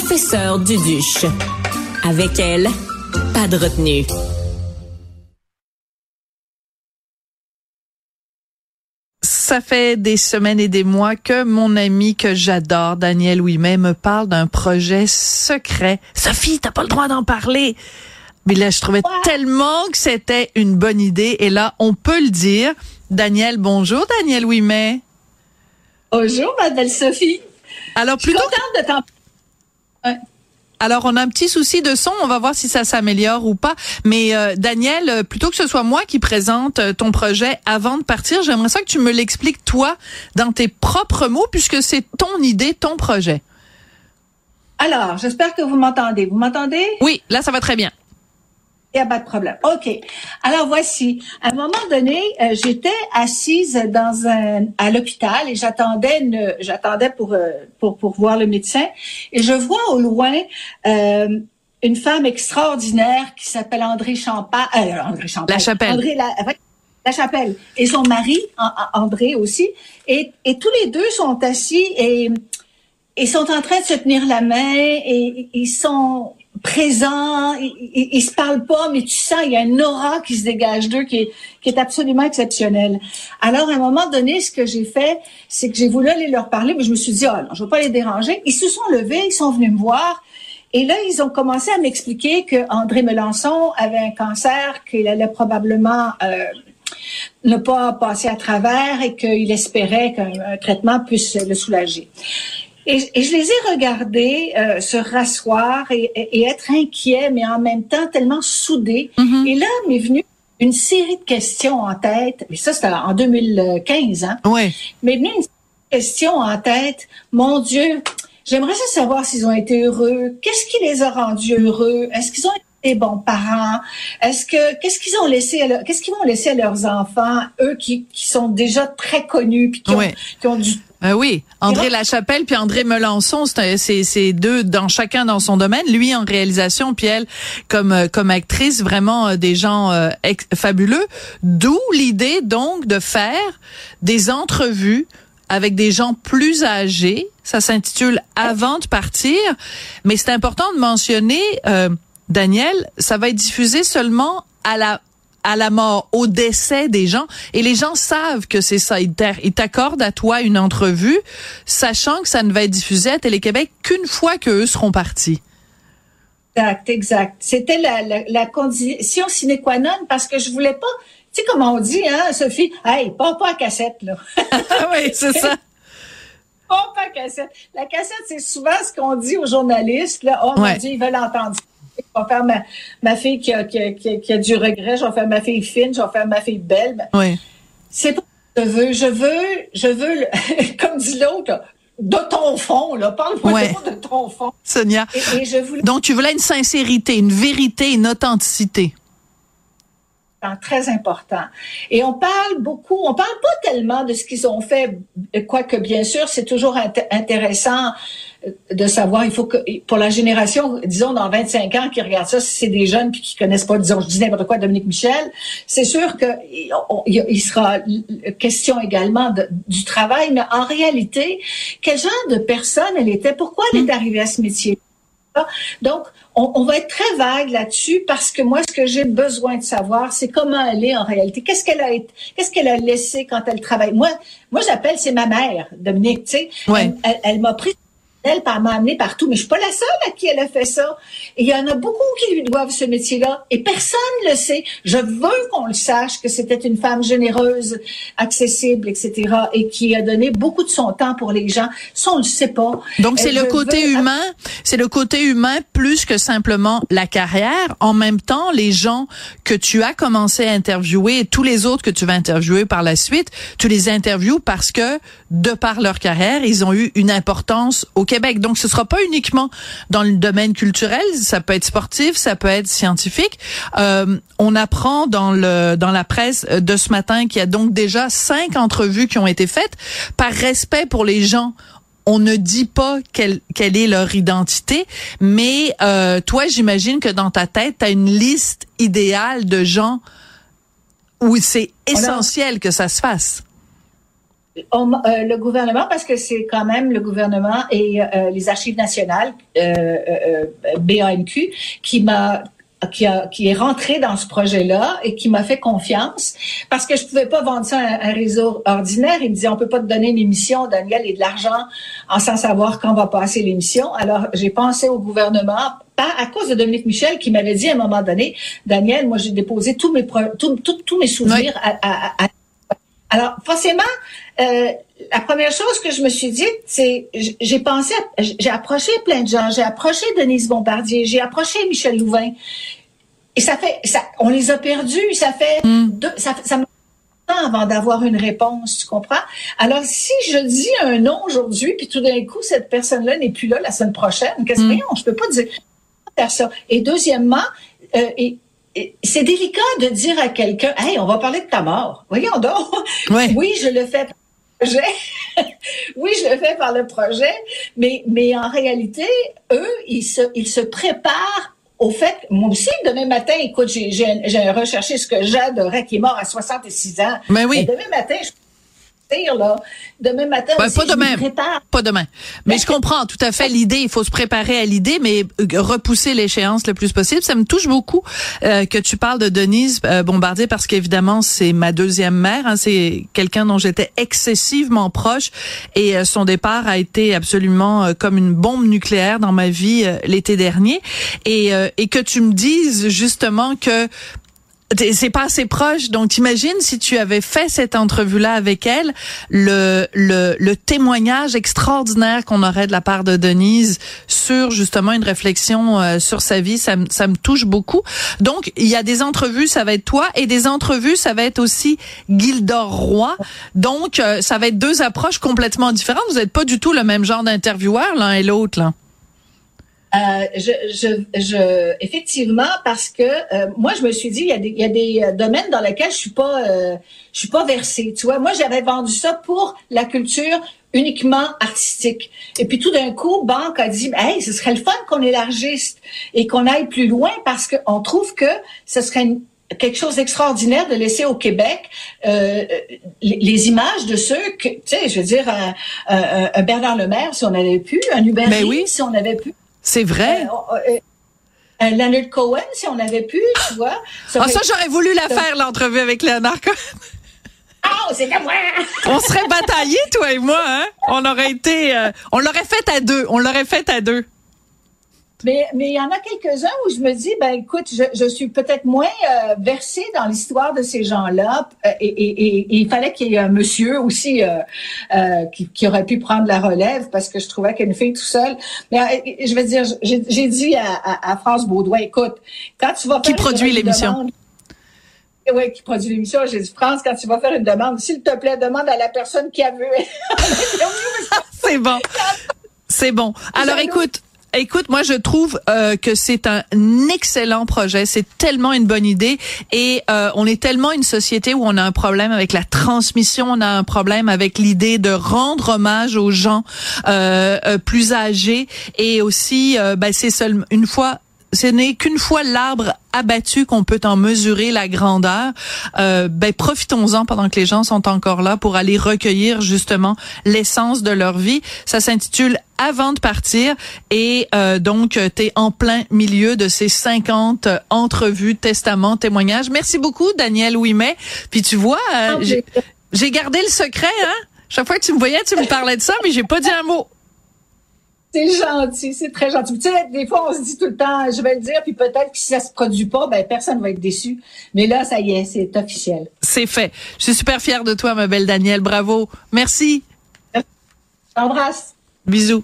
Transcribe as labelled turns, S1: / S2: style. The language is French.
S1: professeur Duduche. Avec elle, pas de retenue.
S2: Ça fait des semaines et des mois que mon ami que j'adore, Daniel Ouimet, me parle d'un projet secret. Sophie, t'as pas le droit d'en parler. Mais là, je trouvais tellement que c'était une bonne idée. Et là, on peut le dire. Daniel, bonjour, Daniel Ouimet.
S3: Bonjour, ma belle Sophie.
S2: Alors, plutôt.
S3: Je suis contente de t'en
S2: alors, on a un petit souci de son. On va voir si ça s'améliore ou pas. Mais euh, Daniel, euh, plutôt que ce soit moi qui présente euh, ton projet avant de partir, j'aimerais ça que tu me l'expliques toi dans tes propres mots, puisque c'est ton idée, ton projet.
S3: Alors, j'espère que vous m'entendez. Vous m'entendez?
S2: Oui, là, ça va très bien.
S3: Il n'y a pas de problème. OK. Alors voici. À un moment donné, euh, j'étais assise dans un à l'hôpital et j'attendais j'attendais pour, euh, pour pour voir le médecin et je vois au loin euh, une femme extraordinaire qui s'appelle André Champagne. André Champagne.
S2: La Chapelle.
S3: André la, la Chapelle et son mari André aussi et, et tous les deux sont assis et ils sont en train de se tenir la main et ils sont présents, ils, ils, se parlent pas, mais tu sens, il y a une aura qui se dégage d'eux qui est, qui est absolument exceptionnelle. Alors, à un moment donné, ce que j'ai fait, c'est que j'ai voulu aller leur parler, mais je me suis dit, oh non, je vais pas les déranger. Ils se sont levés, ils sont venus me voir. Et là, ils ont commencé à m'expliquer que André Melançon avait un cancer, qu'il allait probablement euh, ne pas passer à travers et qu'il espérait qu'un traitement puisse le soulager. Et, je les ai regardés euh, se rasseoir et, être inquiets, mais en même temps tellement soudés. Mm-hmm. Et là m'est venu une série de questions en tête. Mais ça, c'était en 2015, hein?
S2: Oui.
S3: Mais venu une question en tête. Mon Dieu, j'aimerais savoir s'ils ont été heureux. Qu'est-ce qui les a rendus heureux? Est-ce qu'ils ont été des bons parents? Est-ce que qu'est-ce qu'ils ont laissé qu'est-ce qu'ils vont laisser à leurs enfants, eux qui, qui sont déjà très connus puis qui, ont, qui ont du
S2: euh, oui, André Lachapelle puis André Melançon, c'est deux dans chacun dans son domaine. Lui en réalisation, puis elle comme euh, comme actrice, vraiment euh, des gens fabuleux. D'où l'idée donc de faire des entrevues avec des gens plus âgés. Ça s'intitule Avant de partir, mais c'est important de mentionner, Daniel, ça va être diffusé seulement à la à la mort, au décès des gens. Et les gens savent que c'est ça. Ils t'accordent à toi une entrevue, sachant que ça ne va être diffusé à Télé-Québec qu'une fois qu'eux seront partis.
S3: Exact, exact. C'était la, la, condition sine qua non parce que je voulais pas, tu sais comment on dit, hein, Sophie, hey, pas pas à cassette, là.
S2: oui, c'est ça.
S3: Pas pas à cassette. La cassette, c'est souvent ce qu'on dit aux journalistes, là. Oh mon Dieu, ils veulent entendre je vais faire ma, ma fille qui a, qui, qui, qui a, du regret, je vais faire ma fille fine, je vais faire ma fille belle. Ben,
S2: oui.
S3: C'est pas je veux, je veux, je veux, comme dit l'autre, de ton fond, là. Parle-moi de ton fond.
S2: Sonia.
S3: Et, je voulais...
S2: Donc, tu voulais une sincérité, une vérité, une authenticité
S3: très important. Et on parle beaucoup, on parle pas tellement de ce qu'ils ont fait, quoique bien sûr, c'est toujours intéressant de savoir, il faut que, pour la génération, disons, dans 25 ans, qui regarde ça, si c'est des jeunes puis qui connaissent pas, disons, je dis n'importe quoi, Dominique Michel, c'est sûr que il sera question également du travail, mais en réalité, quel genre de personne elle était? Pourquoi elle est mmh. arrivée à ce métier? Donc, on, va être très vague là-dessus parce que moi, ce que j'ai besoin de savoir, c'est comment elle est en réalité. Qu'est-ce qu'elle a, qu'est-ce qu'elle a laissé quand elle travaille? Moi, moi, j'appelle c'est ma mère, Dominique. Tu sais, elle m'a pris elle, m'a amené partout. Mais je suis pas la seule à qui elle a fait ça. Et il y en a beaucoup qui lui doivent ce métier-là. Et personne ne le sait. Je veux qu'on le sache que c'était une femme généreuse, accessible, etc. Et qui a donné beaucoup de son temps pour les gens. Ça, on le sait pas.
S2: Donc, c'est le côté humain. C'est le côté humain plus que simplement la carrière. En même temps, les gens que tu as commencé à interviewer et tous les autres que tu vas interviewer par la suite, tu les interviews parce que, de par leur carrière, ils ont eu une importance au Québec. Donc, ce sera pas uniquement dans le domaine culturel, ça peut être sportif, ça peut être scientifique. Euh, on apprend dans le dans la presse de ce matin qu'il y a donc déjà cinq entrevues qui ont été faites par respect pour les gens on ne dit pas quelle, quelle est leur identité, mais euh, toi, j'imagine que dans ta tête, tu as une liste idéale de gens où c'est essentiel que ça se fasse.
S3: Le gouvernement, parce que c'est quand même le gouvernement et les archives nationales, BANQ, qui m'a qui, a, qui est rentré dans ce projet-là et qui m'a fait confiance parce que je pouvais pas vendre ça à un réseau ordinaire. Il me disait, on peut pas te donner une émission, Daniel, et de l'argent en sans savoir quand va passer l'émission. Alors, j'ai pensé au gouvernement, pas à cause de Dominique Michel qui m'avait dit à un moment donné, Daniel, moi, j'ai déposé tous mes, tous, tous, mes souvenirs à, à, alors, forcément, euh, la première chose que je me suis dit, c'est, j'ai pensé, j'ai approché plein de gens, j'ai approché Denise Bombardier, j'ai approché Michel Louvain, et ça fait, ça, on les a perdus, ça fait, mm. deux, ça, ça me avant d'avoir une réponse, tu comprends? Alors, si je dis un nom aujourd'hui, puis tout d'un coup, cette personne-là n'est plus là la semaine prochaine, qu'est-ce que mm. je peux pas dire faire ça. Et deuxièmement, euh, et, c'est délicat de dire à quelqu'un, hey, on va parler de ta mort. Voyons donc. Oui, je le fais oui, je le fais par le projet, mais, mais en réalité, eux, ils se, ils se préparent au fait, moi aussi, demain matin, écoute, j'ai recherché ce que j'adorais, qui est mort à 66 ans.
S2: Mais oui.
S3: demain matin, je là. Demain matin,
S2: pas demain. Pas demain. Mais je comprends tout à fait l'idée. Il faut se préparer à l'idée, mais euh, repousser l'échéance le plus possible. Ça me touche beaucoup euh, que tu parles de Denise euh, Bombardier parce qu'évidemment, c'est ma deuxième mère. Hein. c'est quelqu'un dont j'étais excessivement proche et son départ a été absolument comme une bombe nucléaire dans ma vie l'été dernier. Et, et que tu me dises justement que c'est pas assez proche. Donc, t'imagines si tu avais fait cette entrevue-là avec elle, le, le, le témoignage extraordinaire qu'on aurait de la part de Denise sur justement une réflexion euh, sur sa vie, ça, ça me touche beaucoup. Donc, il y a des entrevues, ça va être toi, et des entrevues, ça va être aussi Gildor Roy. Donc, euh, ça va être deux approches complètement différentes. Vous n'êtes pas du tout le même genre d'intervieweur l'un et l'autre, là.
S3: Euh, je, je, je, effectivement, parce que euh, moi, je me suis dit, il y a des, il y a des euh, domaines dans lesquels je suis pas, euh, je suis pas versée. Tu vois, moi, j'avais vendu ça pour la culture uniquement artistique. Et puis tout d'un coup, Banque a dit, hey, ce serait le fun qu'on élargisse et qu'on aille plus loin parce qu'on trouve que ce serait quelque chose d'extraordinaire de laisser au Québec euh, les, les, images de ceux que, tu sais, je veux dire, un, un, un Bernard Lemaire, si on avait pu, un Hubert
S2: ben oui.
S3: si on avait pu.
S2: C'est vrai?
S3: Euh, euh, euh, Leonard Cohen, si on avait pu, tu vois.
S2: Ça, ah, ça j'aurais voulu la faire, l'entrevue avec Leonard Cohen.
S3: Oh, c'est comme moi!
S2: on serait bataillés, toi et moi, hein? On aurait été, on l'aurait fait à deux. On l'aurait fait à deux.
S3: Mais mais il y en a quelques-uns où je me dis ben écoute je, je suis peut-être moins euh, versée dans l'histoire de ces gens-là euh, et, et, et, il fallait qu'il y ait un monsieur aussi euh, euh, qui, qui, aurait pu prendre la relève parce que je trouvais qu'une fille tout seule mais euh, je vais dire j'ai dit à, à, à, France Baudouin écoute quand tu vas faire
S2: qui produit l'émission?
S3: Oui, qui produit l'émission. J'ai dit, France, quand tu vas faire une demande, s'il te plaît, demande à la personne qui a vu.
S2: C'est bon. C'est bon. Alors, écoute, Écoute, moi je trouve euh, que c'est un excellent projet, c'est tellement une bonne idée. Et euh, on est tellement une société où on a un problème avec la transmission, on a un problème avec l'idée de rendre hommage aux gens euh, plus âgés. Et aussi ben, c'est seulement une fois ce n'est qu'une fois l'arbre abattu qu'on peut en mesurer la grandeur. Euh, ben profitons-en pendant que les gens sont encore là pour aller recueillir justement l'essence de leur vie. Ça s'intitule Avant de partir et euh, donc tu es en plein milieu de ces 50 entrevues, testaments, témoignages. Merci beaucoup Daniel Ouimet. Puis tu vois, euh, j'ai gardé le secret hein? Chaque fois que tu me voyais, tu me parlais de ça, mais j'ai pas dit un mot.
S3: C'est gentil, c'est très gentil. Tu sais, des fois, on se dit tout le temps, je vais le dire, puis peut-être que si ça se produit pas, ben personne va être déçu. Mais là, ça y est, c'est officiel.
S2: C'est fait. Je suis super fière de toi, ma belle Danielle. Bravo. Merci.
S3: J'embrasse.
S2: Bisous.